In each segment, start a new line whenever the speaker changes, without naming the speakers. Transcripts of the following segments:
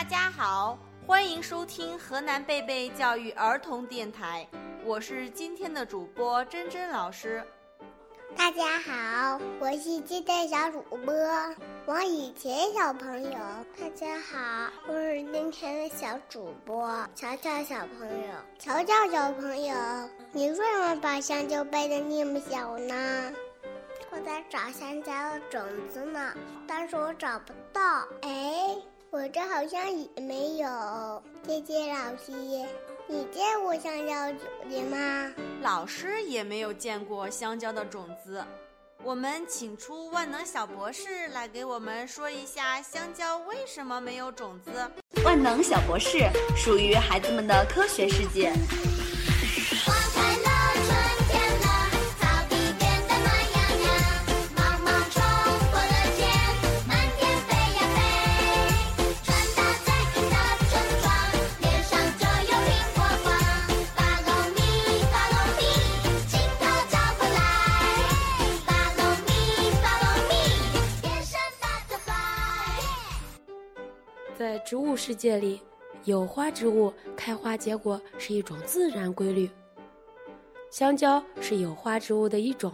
大家好，欢迎收听河南贝贝教育儿童电台，我是今天的主播珍珍老师。
大家好，我是今天小主播王雨晴小朋友。大家好，我是今天的小主播乔乔小朋友。乔乔小朋友，你为什么把香蕉掰的那么小呢？我在找香蕉的种子呢，但是我找不到。哎，我这好像也没有。姐姐老师，你见过香蕉种子吗？
老师也没有见过香蕉的种子。我们请出万能小博士来给我们说一下香蕉为什么没有种子。
万能小博士属于孩子们的科学世界。
植物世界里，有花植物开花结果是一种自然规律。香蕉是有花植物的一种，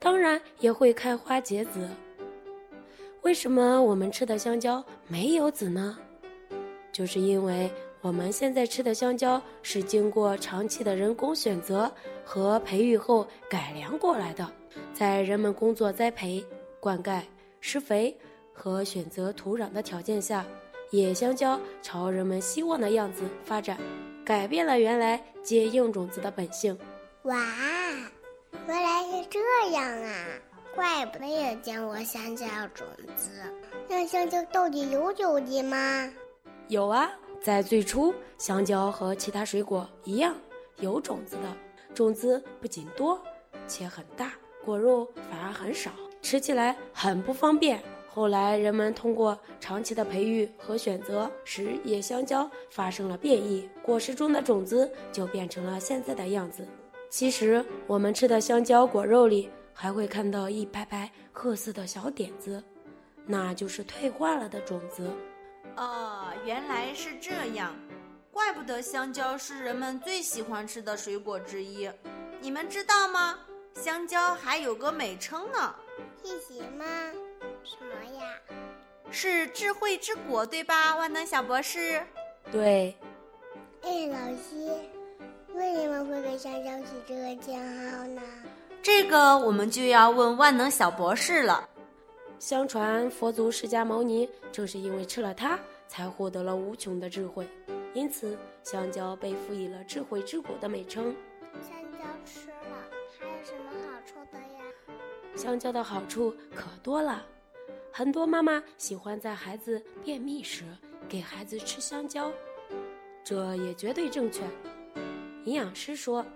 当然也会开花结籽。为什么我们吃的香蕉没有籽呢？就是因为我们现在吃的香蕉是经过长期的人工选择和培育后改良过来的，在人们工作栽培、灌溉、施肥和选择土壤的条件下。野香蕉朝人们希望的样子发展，改变了原来结硬种子的本性。
哇，原来是这样啊！怪不得也见过香蕉种子。那香蕉到底有种子吗？
有啊，在最初，香蕉和其他水果一样有种子的。种子不仅多，且很大，果肉反而很少，吃起来很不方便。后来，人们通过长期的培育和选择，使野香蕉发生了变异，果实中的种子就变成了现在的样子。其实，我们吃的香蕉果肉里还会看到一排排褐色的小点子，那就是退化了的种子。
哦，原来是这样，怪不得香蕉是人们最喜欢吃的水果之一。你们知道吗？香蕉还有个美称呢，
是什么？什么呀？
是智慧之果，对吧？万能小博士。
对。
哎，老师，为什么会给香蕉起这个称号呢？
这个我们就要问万能小博士了。
相传佛祖释迦牟尼正是因为吃了它，才获得了无穷的智慧，因此香蕉被赋予了智慧之果的美称。
香蕉吃了还有什么好处的呀？
香蕉的好处可多了。很多妈妈喜欢在孩子便秘时给孩子吃香蕉，这也绝对正确。营养师说，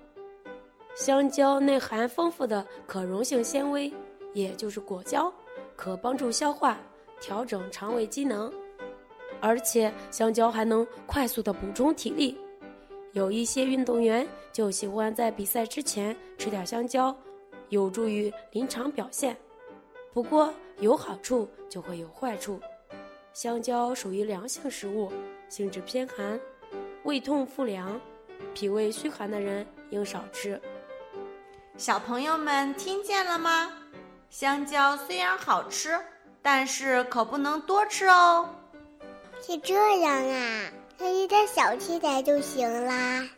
香蕉内含丰富的可溶性纤维，也就是果胶，可帮助消化、调整肠胃机能，而且香蕉还能快速的补充体力。有一些运动员就喜欢在比赛之前吃点香蕉，有助于临场表现。不过有好处就会有坏处，香蕉属于凉性食物，性质偏寒，胃痛腹凉，脾胃虚寒的人应少吃。
小朋友们听见了吗？香蕉虽然好吃，但是可不能多吃哦。
是这样啊，那一点小吃点就行啦。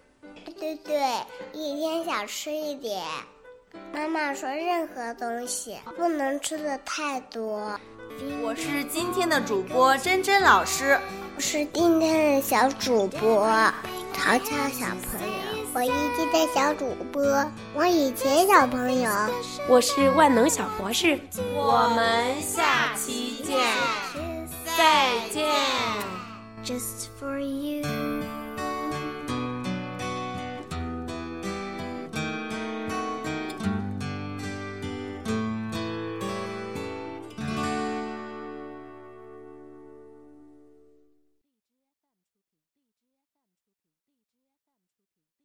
对对，一天少吃一点。妈妈说：“任何东西不能吃的太多。”
我是今天的主播珍珍老师，
我是今天的小主播淘淘小朋友，我是今天小主播王以前小朋友，
我是万能小博士，
我们下期见，再见。
Just for you.